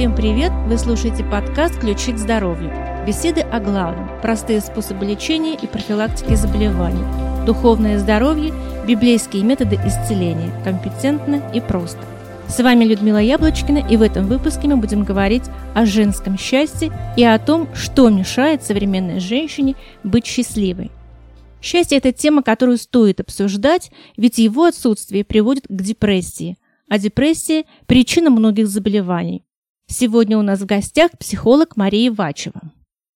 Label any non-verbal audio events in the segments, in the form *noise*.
Всем привет! Вы слушаете подкаст «Ключи к здоровью». Беседы о главном, простые способы лечения и профилактики заболеваний, духовное здоровье, библейские методы исцеления, компетентно и просто. С вами Людмила Яблочкина, и в этом выпуске мы будем говорить о женском счастье и о том, что мешает современной женщине быть счастливой. Счастье – это тема, которую стоит обсуждать, ведь его отсутствие приводит к депрессии, а депрессия – причина многих заболеваний. Сегодня у нас в гостях психолог Мария Вачева.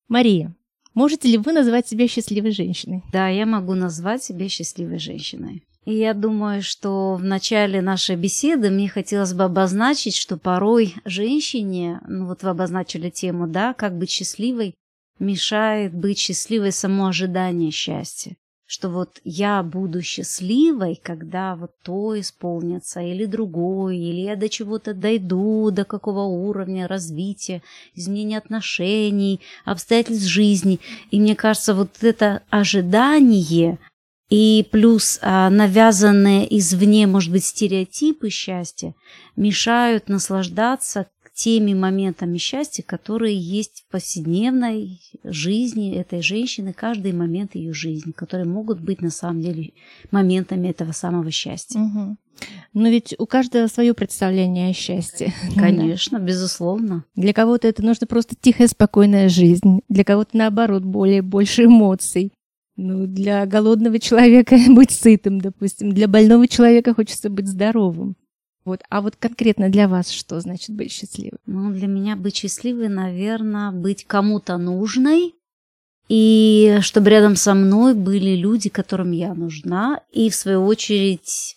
Мария, можете ли вы назвать себя счастливой женщиной? Да, я могу назвать себя счастливой женщиной. И я думаю, что в начале нашей беседы мне хотелось бы обозначить, что порой женщине, ну вот вы обозначили тему, да, как быть счастливой, мешает быть счастливой само ожидание счастья что вот я буду счастливой, когда вот то исполнится, или другое, или я до чего-то дойду, до какого уровня развития, изменения отношений, обстоятельств жизни. И мне кажется, вот это ожидание и плюс а, навязанные извне, может быть, стереотипы счастья мешают наслаждаться теми моментами счастья, которые есть в повседневной жизни этой женщины, каждый момент ее жизни, которые могут быть на самом деле моментами этого самого счастья. Угу. Но ведь у каждого свое представление о счастье. *laughs* Конечно, да. безусловно. Для кого-то это нужно просто тихая, спокойная жизнь. Для кого-то, наоборот, более, больше эмоций. Ну, для голодного *laughs* человека быть сытым, допустим. Для больного человека хочется быть здоровым. Вот. А вот конкретно для вас что значит быть счастливым? Ну, для меня быть счастливой, наверное, быть кому-то нужной, и чтобы рядом со мной были люди, которым я нужна, и в свою очередь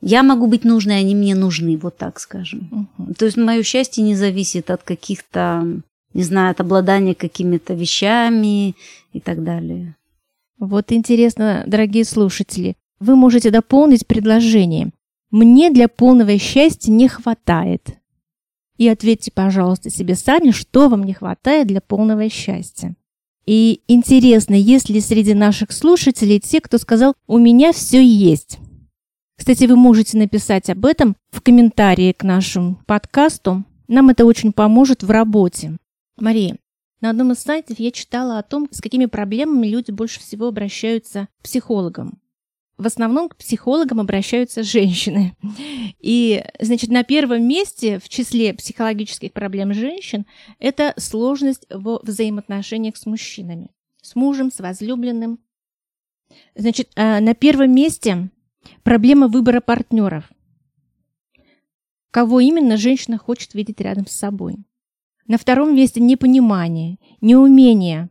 я могу быть нужной, они мне нужны, вот так скажем. Угу. То есть мое счастье не зависит от каких-то, не знаю, от обладания какими-то вещами и так далее. Вот интересно, дорогие слушатели, вы можете дополнить предложение. Мне для полного счастья не хватает. И ответьте, пожалуйста, себе сами, что вам не хватает для полного счастья. И интересно, есть ли среди наших слушателей те, кто сказал «у меня все есть». Кстати, вы можете написать об этом в комментарии к нашему подкасту. Нам это очень поможет в работе. Мария, на одном из сайтов я читала о том, с какими проблемами люди больше всего обращаются к психологам в основном к психологам обращаются женщины. И, значит, на первом месте в числе психологических проблем женщин это сложность в взаимоотношениях с мужчинами, с мужем, с возлюбленным. Значит, а, на первом месте проблема выбора партнеров. Кого именно женщина хочет видеть рядом с собой. На втором месте непонимание, неумение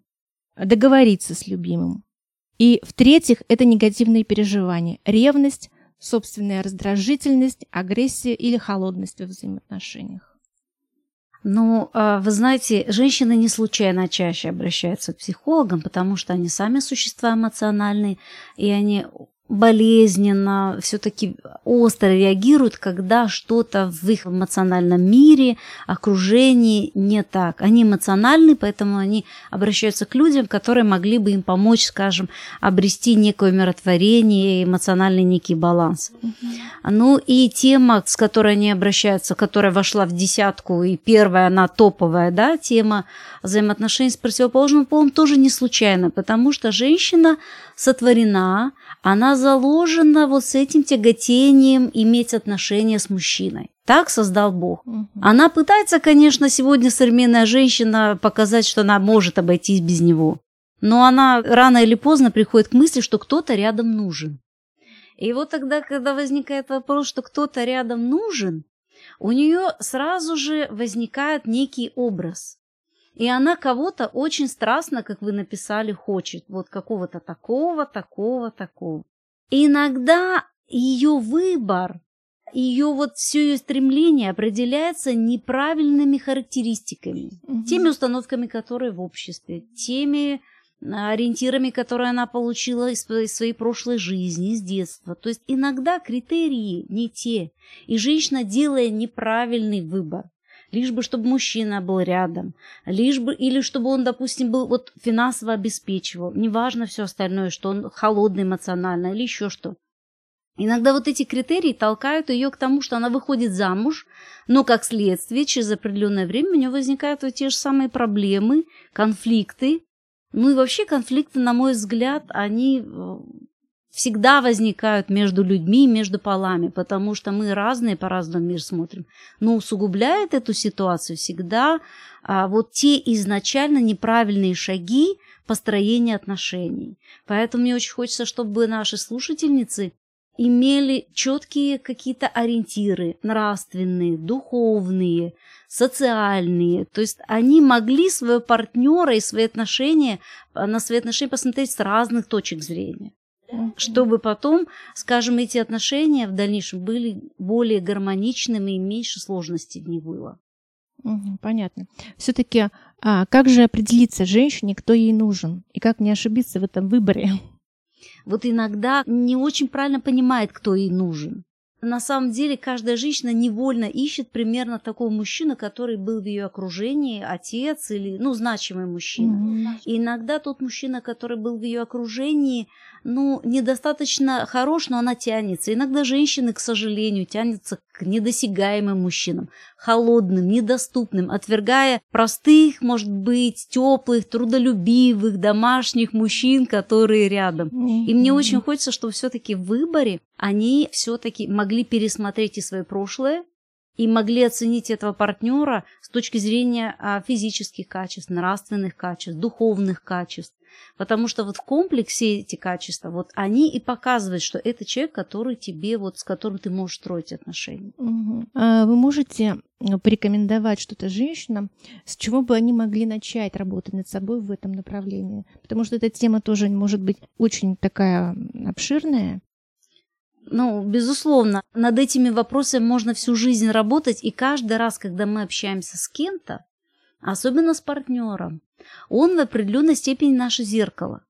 договориться с любимым. И в-третьих, это негативные переживания. Ревность, собственная раздражительность, агрессия или холодность в взаимоотношениях. Ну, а, вы знаете, женщины не случайно чаще обращаются к психологам, потому что они сами существа эмоциональные, и они болезненно, все-таки остро реагируют, когда что-то в их эмоциональном мире, окружении не так. Они эмоциональны, поэтому они обращаются к людям, которые могли бы им помочь, скажем, обрести некое умиротворение, эмоциональный некий баланс. Mm-hmm. Ну и тема, с которой они обращаются, которая вошла в десятку, и первая, она топовая, да, тема взаимоотношений с противоположным полом тоже не случайно, потому что женщина сотворена, она заложена вот с этим тяготением иметь отношения с мужчиной. Так создал Бог. Угу. Она пытается, конечно, сегодня современная женщина показать, что она может обойтись без него. Но она рано или поздно приходит к мысли, что кто-то рядом нужен. И вот тогда, когда возникает вопрос, что кто-то рядом нужен, у нее сразу же возникает некий образ. И она кого-то очень страстно, как вы написали, хочет. Вот какого-то такого, такого, такого. И иногда ее выбор, ее вот все ее стремление определяется неправильными характеристиками, угу. теми установками, которые в обществе, теми а, ориентирами, которые она получила из своей прошлой жизни, из детства. То есть иногда критерии не те, и женщина, делая неправильный выбор, лишь бы чтобы мужчина был рядом, лишь бы, или чтобы он, допустим, был вот финансово обеспечивал, неважно все остальное, что он холодный эмоционально или еще что. Иногда вот эти критерии толкают ее к тому, что она выходит замуж, но как следствие через определенное время у нее возникают вот те же самые проблемы, конфликты. Ну и вообще конфликты, на мой взгляд, они э, всегда возникают между людьми, между полами, потому что мы разные по-разному мир смотрим. Но усугубляет эту ситуацию всегда а, вот те изначально неправильные шаги построения отношений. Поэтому мне очень хочется, чтобы наши слушательницы имели четкие какие-то ориентиры нравственные, духовные, социальные. То есть они могли своего партнера и свои отношения, на свои отношения посмотреть с разных точек зрения чтобы потом, скажем, эти отношения в дальнейшем были более гармоничными и меньше сложностей в них было. Понятно. Все-таки а как же определиться женщине, кто ей нужен, и как не ошибиться в этом выборе? Вот иногда не очень правильно понимает, кто ей нужен. На самом деле каждая женщина невольно ищет примерно такого мужчину, который был в ее окружении, отец или, ну, значимый мужчина. Mm-hmm. И иногда тот мужчина, который был в ее окружении, ну, недостаточно хорош, но она тянется. Иногда женщины, к сожалению, тянутся к недосягаемым мужчинам, холодным, недоступным, отвергая простых, может быть, теплых, трудолюбивых, домашних мужчин, которые рядом. И мне очень хочется, чтобы все-таки в выборе они все-таки могли пересмотреть и свое прошлое, и могли оценить этого партнера с точки зрения а, физических качеств, нравственных качеств, духовных качеств. Потому что вот в комплексе эти качества, вот они и показывают, что это человек, который тебе, вот с которым ты можешь строить отношения. Угу. Вы можете э, порекомендовать что-то женщинам, с чего бы они могли начать работать над собой в этом направлении? Потому что эта тема тоже может быть очень такая обширная. Ну, безусловно, над этими вопросами можно всю жизнь работать, и каждый раз, когда мы общаемся с кем-то, особенно с партнером, он в определенной степени наше зеркало.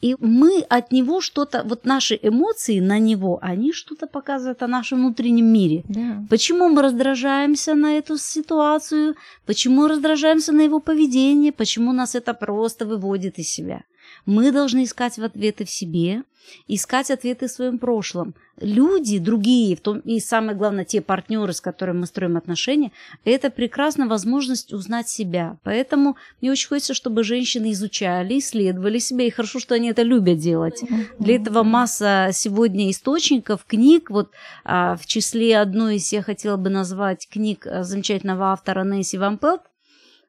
И мы от него что-то, вот наши эмоции на него, они что-то показывают о нашем внутреннем мире. Да. Почему мы раздражаемся на эту ситуацию, почему раздражаемся на его поведение, почему нас это просто выводит из себя. Мы должны искать ответы в себе, искать ответы в своем прошлом. Люди, другие, в том, и самое главное, те партнеры, с которыми мы строим отношения, это прекрасная возможность узнать себя. Поэтому мне очень хочется, чтобы женщины изучали, исследовали себя, и хорошо, что они это любят делать. Для этого масса сегодня источников, книг. Вот а, в числе одной из я хотела бы назвать книг а, замечательного автора Нэнси Ван Пелт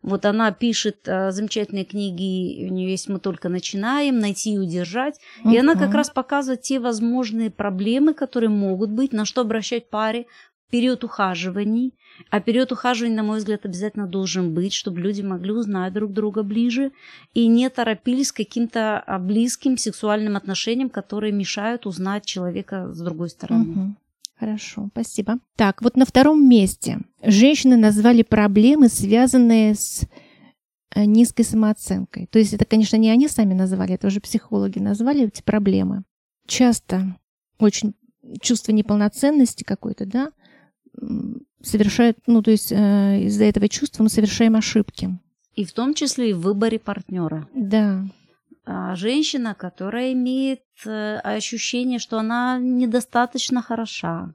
вот она пишет э, замечательные книги, у нее есть «Мы только начинаем», «Найти и удержать». Uh-huh. И она как раз показывает те возможные проблемы, которые могут быть, на что обращать паре в период ухаживаний. А период ухаживания, на мой взгляд, обязательно должен быть, чтобы люди могли узнать друг друга ближе и не торопились к каким-то а, близким сексуальным отношениям, которые мешают узнать человека с другой стороны. Uh-huh. Хорошо, спасибо. Так, вот на втором месте женщины назвали проблемы, связанные с э, низкой самооценкой. То есть это, конечно, не они сами назвали, это уже психологи назвали эти проблемы. Часто очень чувство неполноценности какой-то, да, совершает, ну, то есть э, из-за этого чувства мы совершаем ошибки. И в том числе и в выборе партнера. Да. А женщина, которая имеет э, ощущение, что она недостаточно хороша,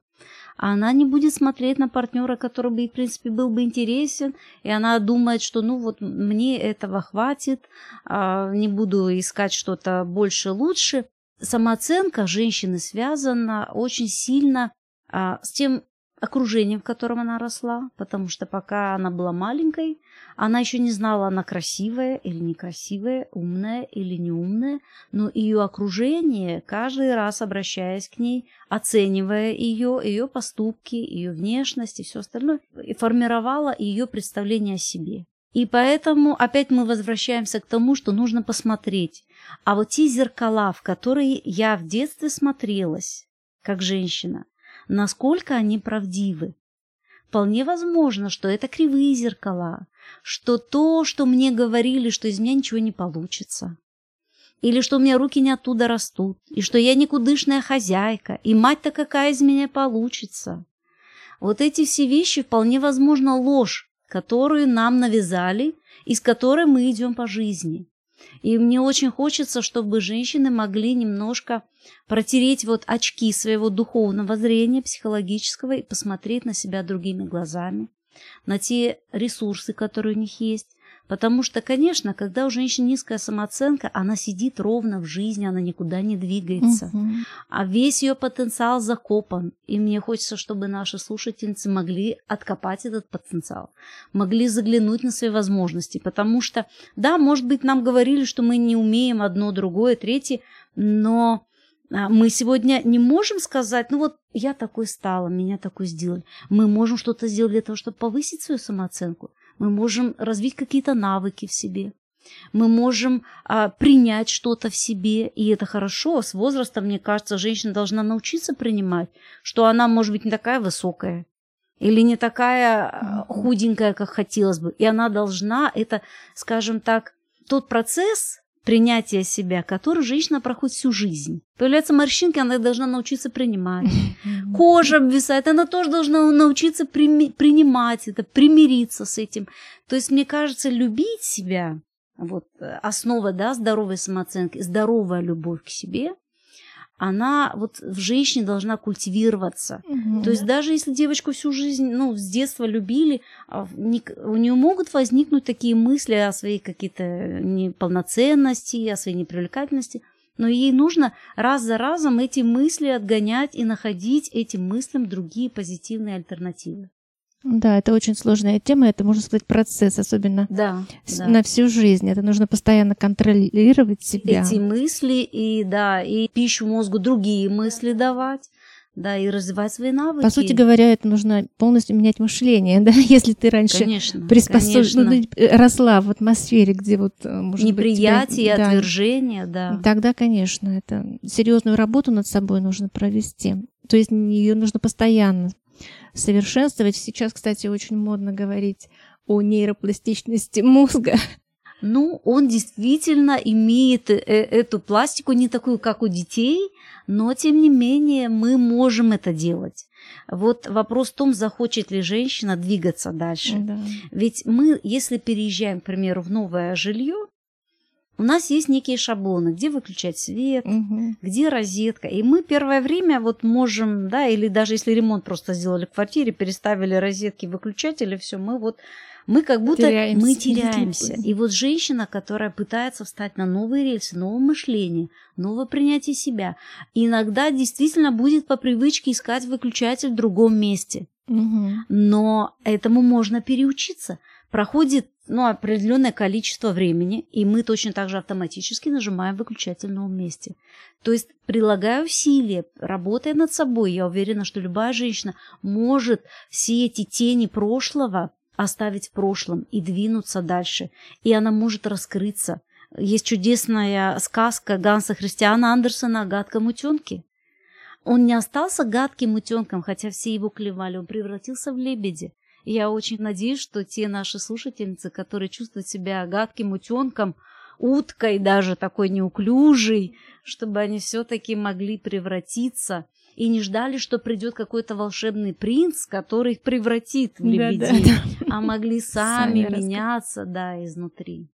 она не будет смотреть на партнера, который бы, в принципе, был бы интересен, и она думает, что, ну, вот мне этого хватит, а, не буду искать что-то больше, лучше. Самооценка женщины связана очень сильно а, с тем окружением, в котором она росла, потому что пока она была маленькой, она еще не знала, она красивая или некрасивая, умная или неумная, но ее окружение, каждый раз обращаясь к ней, оценивая ее, ее поступки, ее внешность и все остальное, и формировало ее представление о себе. И поэтому опять мы возвращаемся к тому, что нужно посмотреть. А вот те зеркала, в которые я в детстве смотрелась, как женщина, насколько они правдивы. Вполне возможно, что это кривые зеркала, что то, что мне говорили, что из меня ничего не получится, или что у меня руки не оттуда растут, и что я никудышная хозяйка, и мать-то какая из меня получится. Вот эти все вещи вполне возможно ложь, которую нам навязали и с которой мы идем по жизни. И мне очень хочется, чтобы женщины могли немножко протереть вот очки своего духовного зрения, психологического, и посмотреть на себя другими глазами, на те ресурсы, которые у них есть, Потому что, конечно, когда у женщины низкая самооценка, она сидит ровно в жизни, она никуда не двигается. Угу. А весь ее потенциал закопан. И мне хочется, чтобы наши слушательницы могли откопать этот потенциал, могли заглянуть на свои возможности. Потому что, да, может быть, нам говорили, что мы не умеем одно, другое, третье, но а, мы сегодня не можем сказать, ну вот я такой стала, меня такой сделали. Мы можем что-то сделать для того, чтобы повысить свою самооценку мы можем развить какие-то навыки в себе, мы можем а, принять что-то в себе, и это хорошо. С возрастом, мне кажется, женщина должна научиться принимать, что она может быть не такая высокая или не такая а, худенькая, как хотелось бы, и она должна это, скажем так, тот процесс принятия себя, который женщина проходит всю жизнь. Появляются морщинки, она должна научиться принимать. Кожа обвисает, она тоже должна научиться при, принимать это, примириться с этим. То есть, мне кажется, любить себя, вот основа да, здоровой самооценки, здоровая любовь к себе – она вот в женщине должна культивироваться. Угу. То есть даже если девочку всю жизнь, ну, с детства любили, а у нее могут возникнуть такие мысли о своей какие-то неполноценности, о своей непривлекательности, но ей нужно раз за разом эти мысли отгонять и находить этим мыслям другие позитивные альтернативы. Да, это очень сложная тема, это, можно сказать, процесс, особенно да, да. на всю жизнь. Это нужно постоянно контролировать себя. Эти мысли и, да, и пищу мозгу другие мысли давать. Да, и развивать свои навыки. По сути говоря, это нужно полностью менять мышление, *laughs* да, если ты раньше конечно, приспособ... конечно. Ну, росла в атмосфере, где вот э, может неприятие, быть, тебя... отвержение, да. Тогда, конечно, это серьезную работу над собой нужно провести. То есть ее нужно постоянно совершенствовать. Сейчас, кстати, очень модно говорить о нейропластичности мозга. Ну, он действительно имеет э, эту пластику не такую, как у детей, но тем не менее мы можем это делать. Вот вопрос в том, захочет ли женщина двигаться дальше. Да. Ведь мы, если переезжаем, к примеру, в новое жилье, у нас есть некие шаблоны, где выключать свет, угу. где розетка. И мы первое время вот можем, да, или даже если ремонт просто сделали в квартире, переставили розетки, выключатели, все, мы вот мы как будто теряемся. мы теряемся. И вот женщина, которая пытается встать на новые рельсы, новое мышление, новое принятие себя, иногда действительно будет по привычке искать выключатель в другом месте. Угу. Но этому можно переучиться. Проходит ну, определенное количество времени, и мы точно так же автоматически нажимаем в новом месте. То есть, прилагая усилия, работая над собой, я уверена, что любая женщина может все эти тени прошлого оставить в прошлом и двинуться дальше. И она может раскрыться. Есть чудесная сказка Ганса Христиана Андерсона о гадком утенке. Он не остался гадким утенком, хотя все его клевали, он превратился в лебедя. Я очень надеюсь, что те наши слушательницы, которые чувствуют себя гадким утенком, уткой даже такой неуклюжей, чтобы они все-таки могли превратиться и не ждали, что придет какой-то волшебный принц, который их превратит в лебедей, да, да, да. а могли сами, сами меняться, да, изнутри.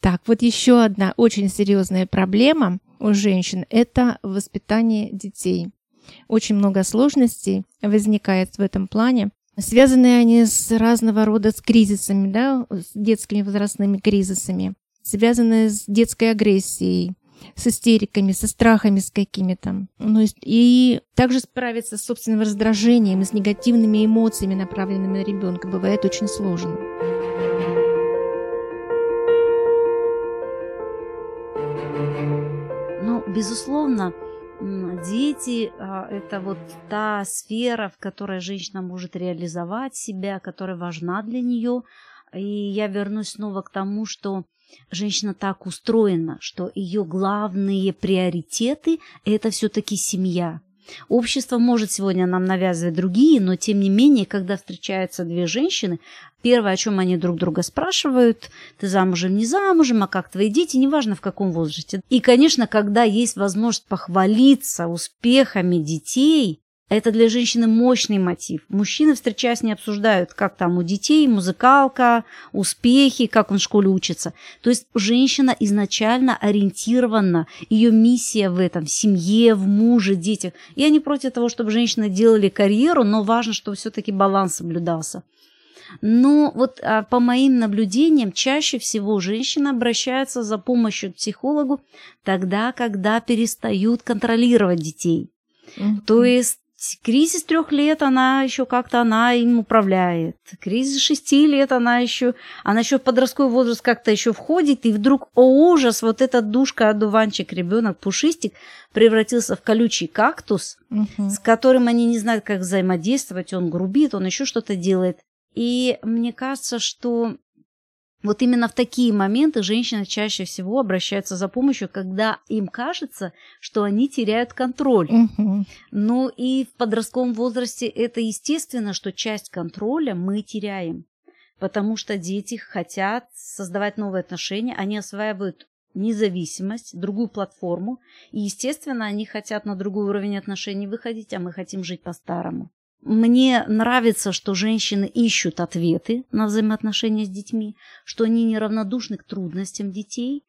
Так, вот еще одна очень серьезная проблема у женщин – это воспитание детей. Очень много сложностей возникает в этом плане. Связаны они с разного рода с кризисами, да, с детскими возрастными кризисами, связаны с детской агрессией, с истериками, со страхами с какими-то. Ну, и также справиться с собственным раздражением с негативными эмоциями, направленными на ребенка, бывает очень сложно. Ну, безусловно, Дети а, – это вот та сфера, в которой женщина может реализовать себя, которая важна для нее. И я вернусь снова к тому, что женщина так устроена, что ее главные приоритеты – это все-таки семья. Общество может сегодня нам навязывать другие, но тем не менее, когда встречаются две женщины, первое, о чем они друг друга спрашивают, ты замужем, не замужем, а как твои дети, неважно в каком возрасте. И, конечно, когда есть возможность похвалиться успехами детей, Это для женщины мощный мотив. Мужчины, встречаясь, не обсуждают, как там у детей, музыкалка, успехи, как он в школе учится. То есть женщина изначально ориентирована, ее миссия в этом, в семье, в муже, детях. Я не против того, чтобы женщины делали карьеру, но важно, чтобы все-таки баланс соблюдался. Но вот а, по моим наблюдениям, чаще всего женщины обращаются за помощью к психологу тогда, когда перестают контролировать детей. Mm-hmm. То есть кризис трех лет, она еще как-то она им управляет. Кризис шести лет, она еще, она еще в подростковый возраст как-то еще входит, и вдруг, о ужас, вот этот душка, одуванчик, ребенок, пушистик превратился в колючий кактус, угу. с которым они не знают, как взаимодействовать, он грубит, он еще что-то делает. И мне кажется, что вот именно в такие моменты женщины чаще всего обращаются за помощью, когда им кажется, что они теряют контроль. Угу. Ну и в подростковом возрасте это естественно, что часть контроля мы теряем, потому что дети хотят создавать новые отношения, они осваивают независимость, другую платформу, и, естественно, они хотят на другой уровень отношений выходить, а мы хотим жить по-старому. Мне нравится, что женщины ищут ответы на взаимоотношения с детьми, что они неравнодушны к трудностям детей.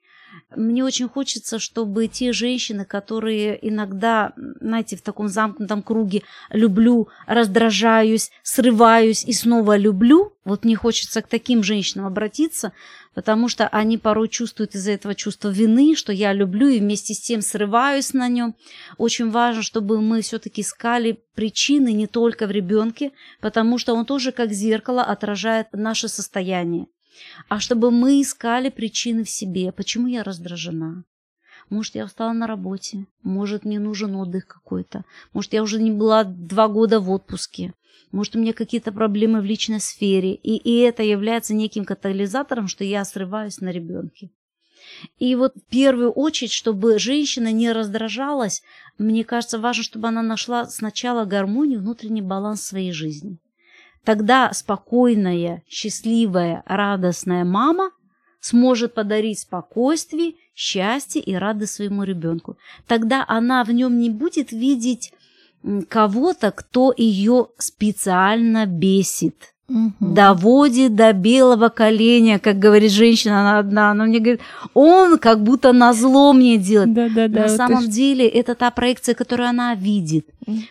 Мне очень хочется, чтобы те женщины, которые иногда, знаете, в таком замкнутом круге люблю, раздражаюсь, срываюсь и снова люблю, вот мне хочется к таким женщинам обратиться, потому что они порой чувствуют из-за этого чувство вины, что я люблю и вместе с тем срываюсь на нем. Очень важно, чтобы мы все-таки искали причины не только в ребенке, потому что он тоже как зеркало отражает наше состояние, а чтобы мы искали причины в себе, почему я раздражена, может, я устала на работе, может, мне нужен отдых какой-то, может, я уже не была два года в отпуске, может, у меня какие-то проблемы в личной сфере, и, и это является неким катализатором, что я срываюсь на ребенке. И вот в первую очередь, чтобы женщина не раздражалась, мне кажется, важно, чтобы она нашла сначала гармонию, внутренний баланс своей жизни. Тогда спокойная, счастливая, радостная мама сможет подарить спокойствие, счастье и радость своему ребенку. Тогда она в нем не будет видеть кого-то, кто ее специально бесит. Угу. Доводит до белого коленя, как говорит женщина она одна. Она мне говорит, он как будто на зло мне делает. Да, да, да, на вот самом это... деле это та проекция, которую она видит.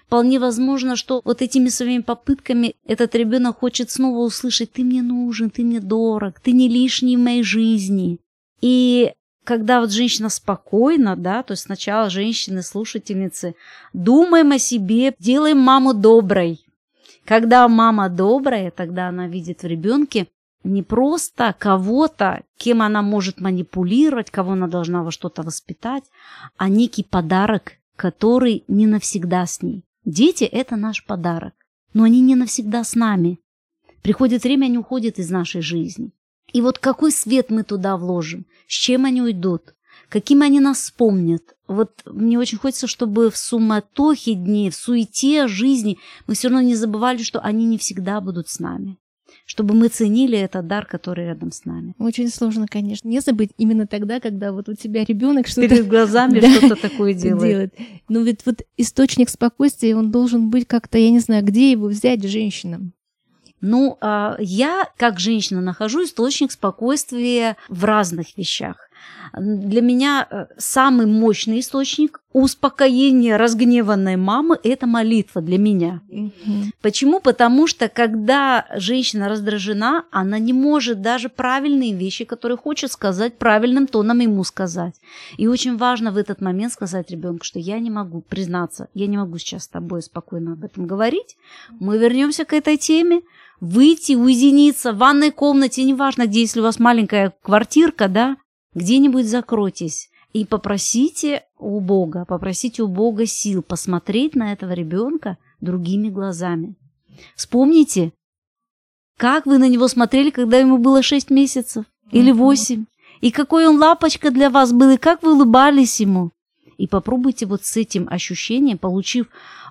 Вполне возможно, что вот этими своими попытками этот ребенок хочет снова услышать, ты мне нужен, ты мне дорог, ты не лишний в моей жизни. И когда вот женщина спокойна, да, то есть сначала женщины, слушательницы, думаем о себе, делаем маму доброй. Когда мама добрая, тогда она видит в ребенке не просто кого-то, кем она может манипулировать, кого она должна во что-то воспитать, а некий подарок, который не навсегда с ней. Дети – это наш подарок, но они не навсегда с нами. Приходит время, они уходят из нашей жизни. И вот какой свет мы туда вложим, с чем они уйдут, каким они нас вспомнят. Вот мне очень хочется, чтобы в суматохе дней, в суете жизни мы все равно не забывали, что они не всегда будут с нами чтобы мы ценили этот дар, который рядом с нами. Очень сложно, конечно, не забыть именно тогда, когда вот у тебя ребенок что-то перед глазами *laughs* да, что-то такое делает. делает. Но ведь вот источник спокойствия, он должен быть как-то, я не знаю, где его взять женщинам. Ну, а, я, как женщина, нахожу источник спокойствия в разных вещах. Для меня э, самый мощный источник успокоения разгневанной мамы – это молитва для меня. Угу. Почему? Потому что когда женщина раздражена, она не может даже правильные вещи, которые хочет сказать, правильным тоном ему сказать. И очень важно в этот момент сказать ребенку, что я не могу признаться, я не могу сейчас с тобой спокойно об этом говорить. Мы вернемся к этой теме выйти, уединиться в ванной комнате, неважно где, если у вас маленькая квартирка, да, где-нибудь закройтесь и попросите у Бога, попросите у Бога сил посмотреть на этого ребенка другими глазами. Вспомните, как вы на него смотрели, когда ему было 6 месяцев или 8, и какой он лапочка для вас был, и как вы улыбались ему. И попробуйте вот с этим ощущением, получив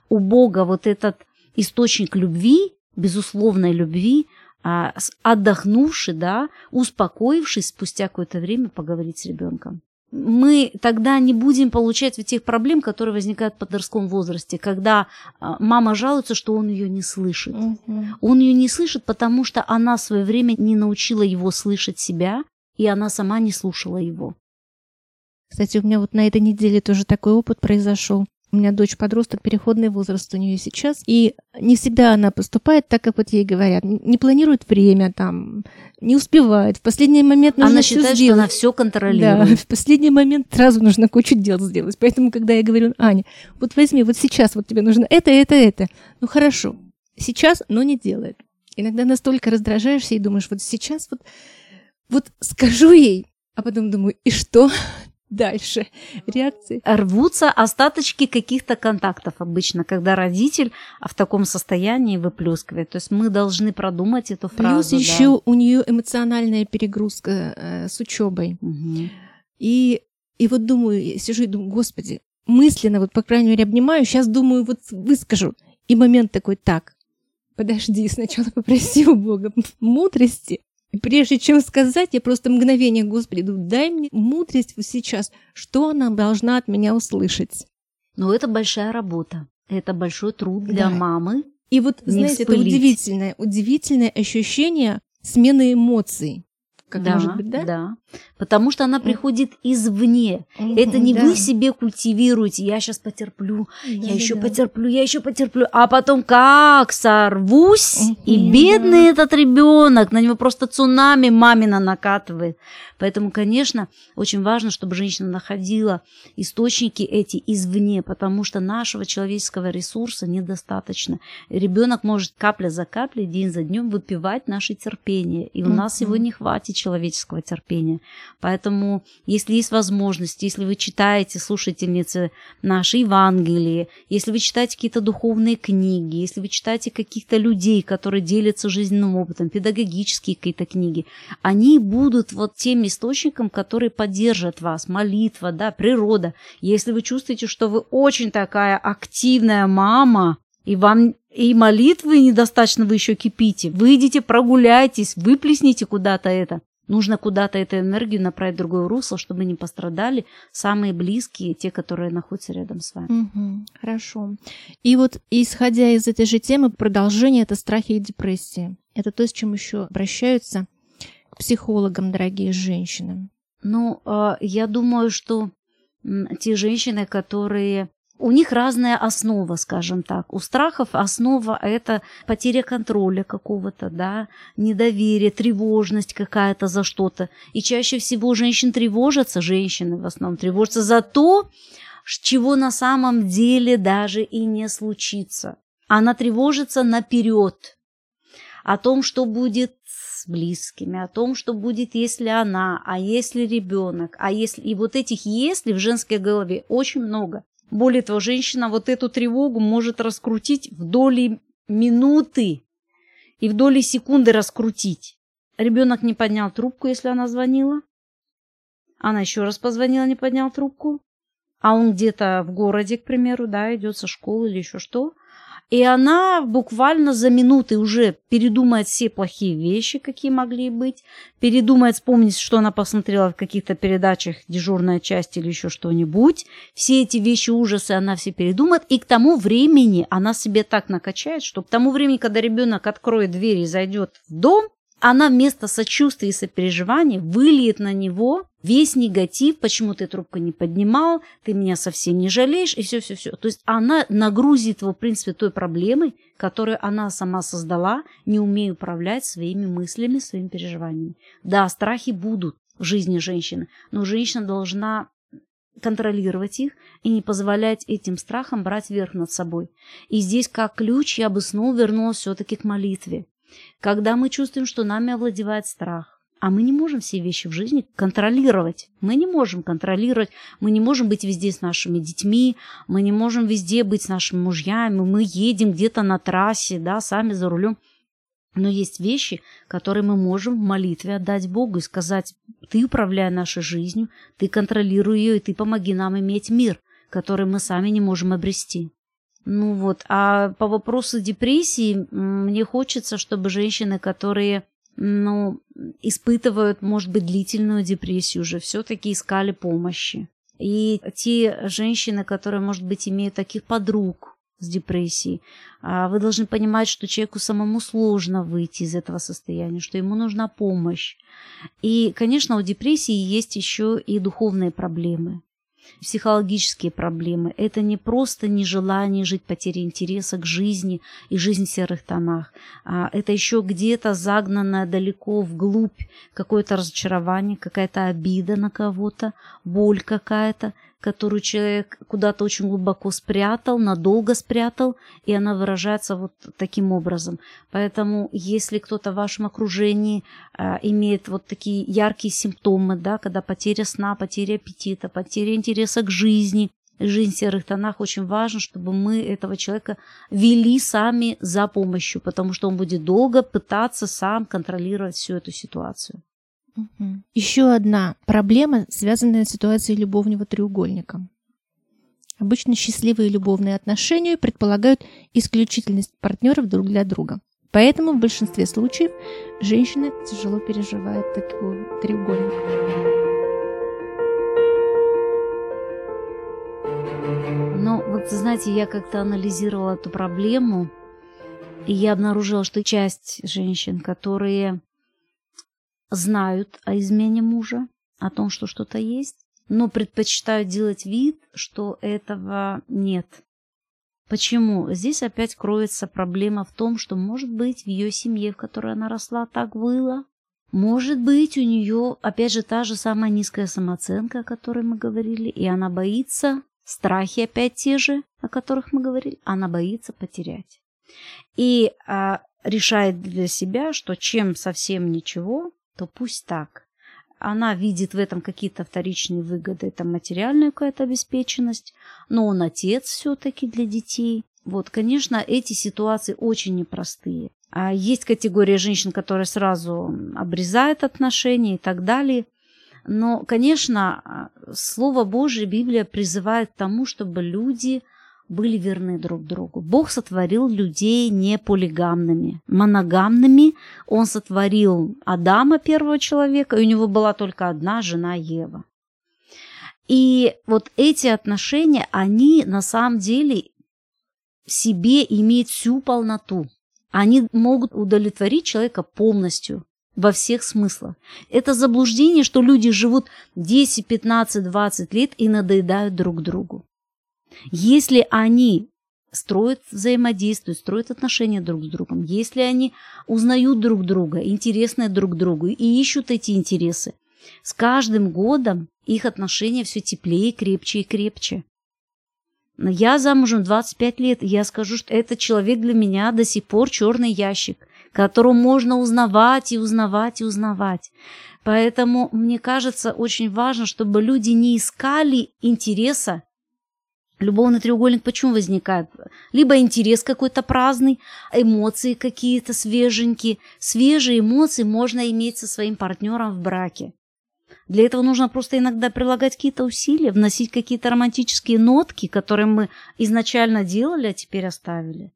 у Бога вот этот источник любви, безусловной любви, а, отдохнувший, да, успокоившись, спустя какое-то время поговорить с ребенком. мы тогда не будем получать тех проблем, которые возникают в подростковом возрасте, когда а, мама жалуется, что он ее не слышит. Мгм. Он ее не слышит, потому что она в свое время не научила его слышать себя, и она сама не слушала его. Кстати, у меня вот на этой неделе тоже такой опыт произошел. У меня дочь подросток, переходный возраст у нее сейчас, и не всегда она поступает так, как вот ей говорят. Не планирует время там, не успевает. В последний момент нужно она считает, что сделать. она все Да, контролирует. в последний момент сразу нужно кучу дел сделать. Поэтому, когда я говорю, Аня, вот возьми, вот сейчас вот тебе нужно это, это, это. Ну хорошо, сейчас, но не делает. Иногда настолько раздражаешься и думаешь, вот сейчас вот, вот скажу ей, а потом думаю, и что дальше? Реакции. Рвутся остаточки каких-то контактов обычно, когда родитель в таком состоянии выплескивает. То есть мы должны продумать эту Плюс фразу. да. еще у нее эмоциональная перегрузка э, с учебой. Мгм. И, и вот думаю, сижу и думаю, господи, мысленно, вот, по крайней мере, обнимаю, сейчас думаю, вот выскажу. И момент такой, так, подожди, сначала попроси у Бога мудрости. Прежде чем сказать, я просто мгновение, Господи, думаю, дай мне мудрость сейчас, что она должна от меня услышать. Но это большая работа. Это большой труд для Да. мамы. И вот, знаете, это вспылить. удивительное, удивительное ощущение смены эмоций. Как да, может быть, да? да. Потому что она приходит извне. Это не да. вы себе культивируете. Я сейчас потерплю, Да, я да, еще да. потерплю, я еще потерплю. А потом как сорвусь, и бедный этот ребенок, на него просто цунами мамина накатывает. Поэтому, конечно, очень важно, чтобы женщина находила источники эти извне, потому что нашего человеческого ресурса недостаточно. Ребенок может капля за каплей, день за днем выпивать наше терпение. И у нас его не хватит человеческого терпения. Поэтому, если есть возможность, если вы читаете, слушательницы, наши Евангелие, если вы читаете какие-то духовные книги, если вы читаете каких-то людей, которые делятся жизненным опытом, педагогические какие-то книги, они будут вот тем источником, который поддержит вас. Молитва, да, природа. Если вы чувствуете, что вы очень такая активная мама, и вам и молитвы недостаточно, вы еще кипите, выйдите, прогуляйтесь, выплесните куда-то это. Нужно куда-то эту энергию направить в другое русло, чтобы не пострадали самые близкие, те, которые находятся рядом с вами. Мгм, хорошо. И вот исходя из этой же темы, продолжение это страхи и депрессии. Это то, с чем еще обращаются к психологам, дорогие женщины. Ну, э, я думаю, что те женщины, которые... У них разная основа, скажем так. У страхов основа – это потеря контроля какого-то, да, недоверие, тревожность какая-то за что-то. И чаще всего женщин тревожатся, женщины в основном тревожатся за то, чего на самом деле даже и не случится. Она тревожится наперед о том, что будет с близкими, о том, что будет, если она, а если ребенок, а если... И вот этих «если» в женской голове очень много. Более того, женщина вот эту тревогу может раскрутить в доли минуты и в доли секунды раскрутить. Ребенок не поднял трубку, если она звонила. Она еще раз позвонила, не поднял трубку. А он где-то в городе, к примеру, да, идет со школы или еще что. И она буквально за минуты уже передумает все плохие вещи, какие могли быть, передумает вспомнить, что она посмотрела в каких-то передачах «Дежурная часть» или еще что-нибудь. Все эти вещи ужасы она все передумает, и к тому времени она себе так накачает, что к тому времени, когда ребенок откроет дверь и зайдет в дом, она вместо сочувствия и сопереживания выльет на него весь негатив, почему ты трубку не поднимал, ты меня совсем не жалеешь, и все-все-все. То есть она нагрузит его, в принципе, той проблемой, которую она сама создала, не умея управлять своими мыслями, своими переживаниями. Да, страхи будут в жизни женщины, но женщина должна контролировать их и не позволять этим страхам брать верх над собой. И здесь как ключ я бы снова вернулась все-таки к молитве. Когда мы чувствуем, что нами овладевает страх, а мы не можем все вещи в жизни контролировать. Мы не можем контролировать, мы не можем быть везде с нашими детьми, мы не можем везде быть с нашими мужьями, мы едем где-то на трассе, да, сами за рулем. Но есть вещи, которые мы можем в молитве отдать Богу и сказать, ты управляй нашей жизнью, ты контролируй ее, и ты помоги нам иметь мир, который мы сами не можем обрести. Ну вот, а по вопросу депрессии мне хочется, чтобы женщины, которые ну, испытывают, может быть, длительную депрессию уже, все-таки искали помощи. И те женщины, которые, может быть, имеют таких подруг с депрессией, а, вы должны понимать, что человеку самому сложно выйти из этого состояния, что ему нужна помощь. И, конечно, у депрессии есть еще и духовные проблемы психологические проблемы. Это не просто нежелание жить, потеря интереса к жизни и жизнь в серых тонах. А это еще где-то загнанное далеко вглубь какое-то разочарование, какая-то обида на кого-то, боль какая-то, которую человек куда-то очень глубоко спрятал, надолго спрятал, и она выражается вот таким образом. Поэтому, если кто-то в вашем окружении э, имеет вот такие яркие симптомы, да, когда потеря сна, потеря аппетита, потеря интереса к жизни, жизнь в серых тонах, очень важно, чтобы мы этого человека вели сами за помощью, потому что он будет долго пытаться сам контролировать всю эту ситуацию. Еще одна проблема, связанная с ситуацией любовного треугольника. Обычно счастливые любовные отношения предполагают исключительность партнеров друг для друга. Поэтому в большинстве случаев женщины тяжело переживают такой треугольник. Ну, вот знаете, я как-то анализировала эту проблему, и я обнаружила, что часть женщин, которые знают о измене мужа, о том, что что-то есть, но предпочитают делать вид, что этого нет. Почему? Здесь опять кроется проблема в том, что, может быть, в ее семье, в которой она росла, так было. Может быть, у нее, опять же, та же самая низкая самооценка, о которой мы говорили, и она боится, страхи опять те же, о которых мы говорили, она боится потерять. И а, решает для себя, что чем совсем ничего, то пусть так. Она видит в этом какие-то вторичные выгоды, это материальная какая-то обеспеченность, но он отец все-таки для детей. Вот, конечно, эти ситуации очень непростые. А есть категория женщин, которые сразу обрезают отношения и так далее. Но, конечно, Слово Божие, Библия призывает к тому, чтобы люди были верны друг другу. Бог сотворил людей не полигамными, моногамными. Он сотворил Адама, первого человека, и у него была только одна жена Ева. И вот эти отношения, они на самом деле себе имеют всю полноту. Они могут удовлетворить человека полностью во всех смыслах. Это заблуждение, что люди живут 10, 15, 20 лет и надоедают друг другу. Если они строят взаимодействие, строят отношения друг с другом, если они узнают друг друга, интересны друг другу и ищут эти интересы, с каждым годом их отношения все теплее, крепче и крепче. Но я замужем 25 лет, и я скажу, что этот человек для меня до сих пор черный ящик, которого можно узнавать и узнавать и узнавать. Поэтому мне кажется очень важно, чтобы люди не искали интереса Любовный треугольник почему возникает? Либо интерес какой-то праздный, эмоции какие-то свеженькие. Свежие эмоции можно иметь со своим партнером в браке. Для этого нужно просто иногда прилагать какие-то усилия, вносить какие-то романтические нотки, которые мы изначально делали, а теперь оставили.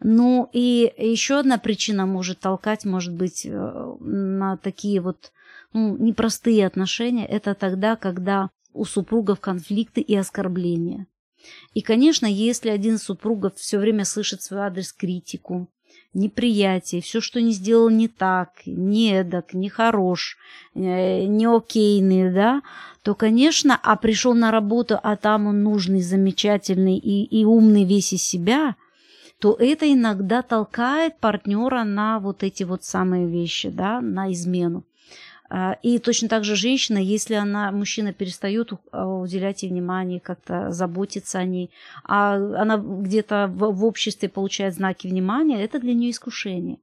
Ну и еще одна причина может толкать, может быть, э, на такие вот ну, непростые отношения. Это тогда, когда у супругов конфликты и оскорбления. И, конечно, если один из супругов все время слышит свой адрес критику, неприятие, все, что не сделал не так, не эдак, не хорош, э, не окейный, да, то, конечно, а пришел на работу, а там он нужный, замечательный и, и умный весь из себя, то это иногда толкает партнера на вот эти вот самые вещи, да, на измену. А, и точно так же женщина, если она, мужчина перестает а, уделять ей внимание, как-то заботиться о ней, а она где-то в, обществе получает знаки внимания, это для нее искушение.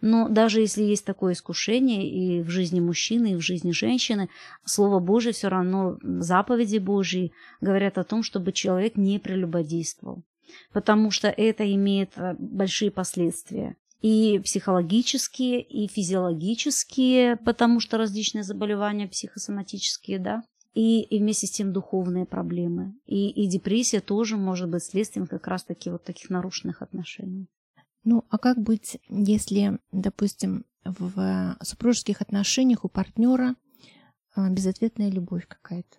Но даже если есть такое искушение и в жизни мужчины, и в жизни женщины, Слово Божие все равно, заповеди Божьи говорят о том, чтобы человек не прелюбодействовал, потому что это имеет а, большие последствия и психологические, и физиологические, потому что различные заболевания психосоматические, да, и, и вместе с тем духовные проблемы. И, и депрессия тоже может быть следствием как раз-таки вот таких нарушенных отношений. Ну, а как быть, если, допустим, в супружеских отношениях у партнера а, безответная любовь какая-то?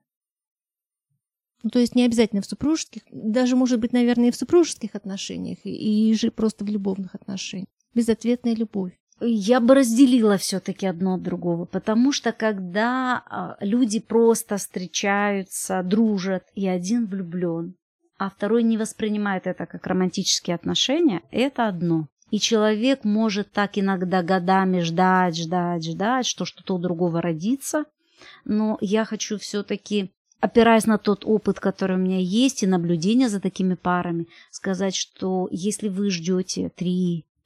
Ну, то есть не обязательно в супружеских, даже, может быть, наверное, и в супружеских отношениях, и, и же просто в любовных отношениях. Безответная любовь. Я бы разделила все-таки одно от другого, потому что когда а, люди просто встречаются, дружат, и один влюблен, а второй не воспринимает это как романтические отношения, это одно. И человек может так иногда годами ждать, ждать, ждать, что что-то у другого родится. Но я хочу все-таки, опираясь на тот опыт, который у меня есть, и наблюдение за такими парами, сказать, что если вы ждете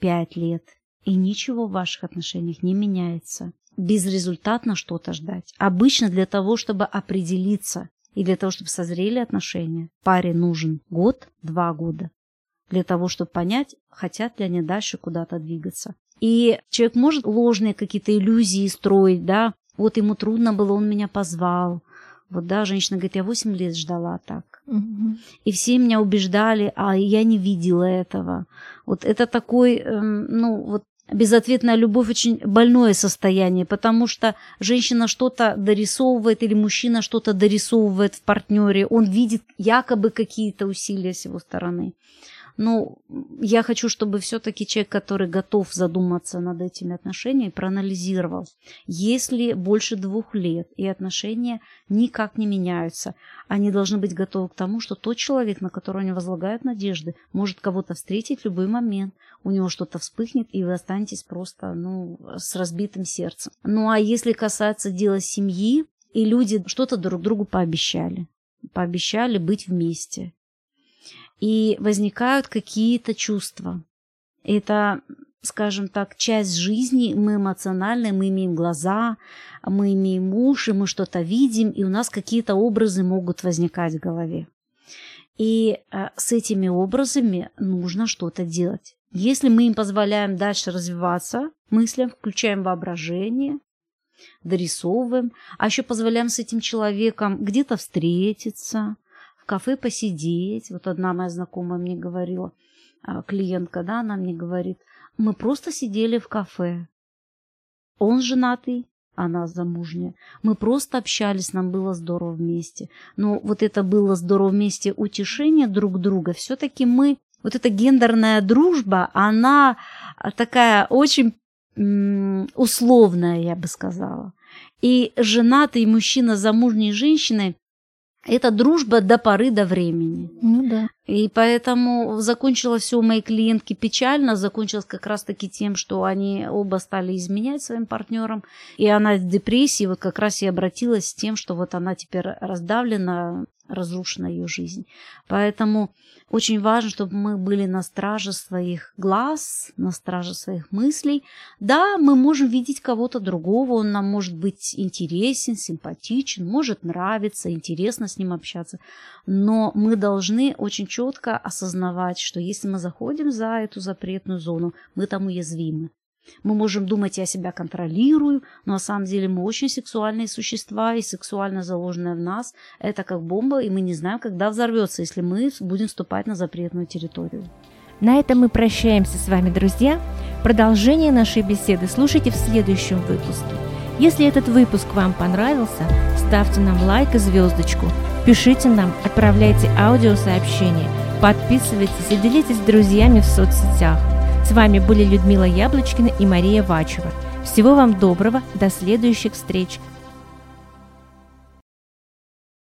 3-5 лет, и ничего в ваших отношениях не меняется. Безрезультатно что-то ждать. Обычно для того, чтобы определиться и для того, чтобы созрели отношения, паре нужен год, два года. Для того, чтобы понять, хотят ли они дальше куда-то двигаться. И человек может ложные какие-то иллюзии строить, да, вот ему трудно было, он меня позвал. Вот, да, женщина говорит, я 8 лет ждала так. Угу. И все меня убеждали, а я не видела этого. Вот это такой, эм, ну, вот Безответная любовь очень больное состояние, потому что женщина что-то дорисовывает или мужчина что-то дорисовывает в партнере, он видит якобы какие-то усилия с его стороны. Но я хочу, чтобы все-таки человек, который готов задуматься над этими отношениями, проанализировал. Если больше двух лет и отношения никак не меняются, они должны быть готовы к тому, что тот человек, на которого они возлагают надежды, может кого-то встретить в любой момент, у него что-то вспыхнет, и вы останетесь просто ну, с разбитым сердцем. Ну а если касается дела семьи, и люди что-то друг другу пообещали, пообещали быть вместе, и возникают какие-то чувства. Это, скажем так, часть жизни, мы эмоциональные, мы имеем глаза, мы имеем уши, мы что-то видим, и у нас какие-то образы могут возникать в голове. И а, с этими образами нужно что-то делать. Если мы им позволяем дальше развиваться мыслям, включаем воображение, дорисовываем, а еще позволяем с этим человеком где-то встретиться, в кафе посидеть. Вот одна моя знакомая мне говорила, а, клиентка, да, она мне говорит, мы просто сидели в кафе. Он женатый, она замужняя. Мы просто общались, нам было здорово вместе. Но вот это было здорово вместе утешение друг друга. Все-таки мы, вот эта гендерная дружба, она такая очень условная, я бы сказала. И женатый мужчина с замужней женщиной это дружба до поры до времени. Ну да. И поэтому закончилось все у моей клиентки печально, закончилось как раз-таки тем, что они оба стали изменять своим партнерам, и она в депрессии вот как раз и обратилась с тем, что вот она теперь раздавлена, разрушена ее жизнь. Поэтому очень важно, чтобы мы были на страже своих глаз, на страже своих мыслей. Да, мы можем видеть кого-то другого, он нам может быть интересен, симпатичен, может нравиться, интересно с ним общаться, но мы должны очень четко осознавать, что если мы заходим за эту запретную зону, мы там уязвимы. Мы можем думать, я себя контролирую, но на самом деле мы очень сексуальные существа, и сексуально заложенное в нас – это как бомба, и мы не знаем, когда взорвется, если мы будем вступать на запретную территорию. На этом мы прощаемся с вами, друзья. Продолжение нашей беседы слушайте в следующем выпуске. Если этот выпуск вам понравился, ставьте нам лайк и звездочку, пишите нам, отправляйте аудиосообщения, подписывайтесь и делитесь с друзьями в соцсетях. С вами были Людмила Яблочкина и Мария Вачева. Всего вам доброго, до следующих встреч.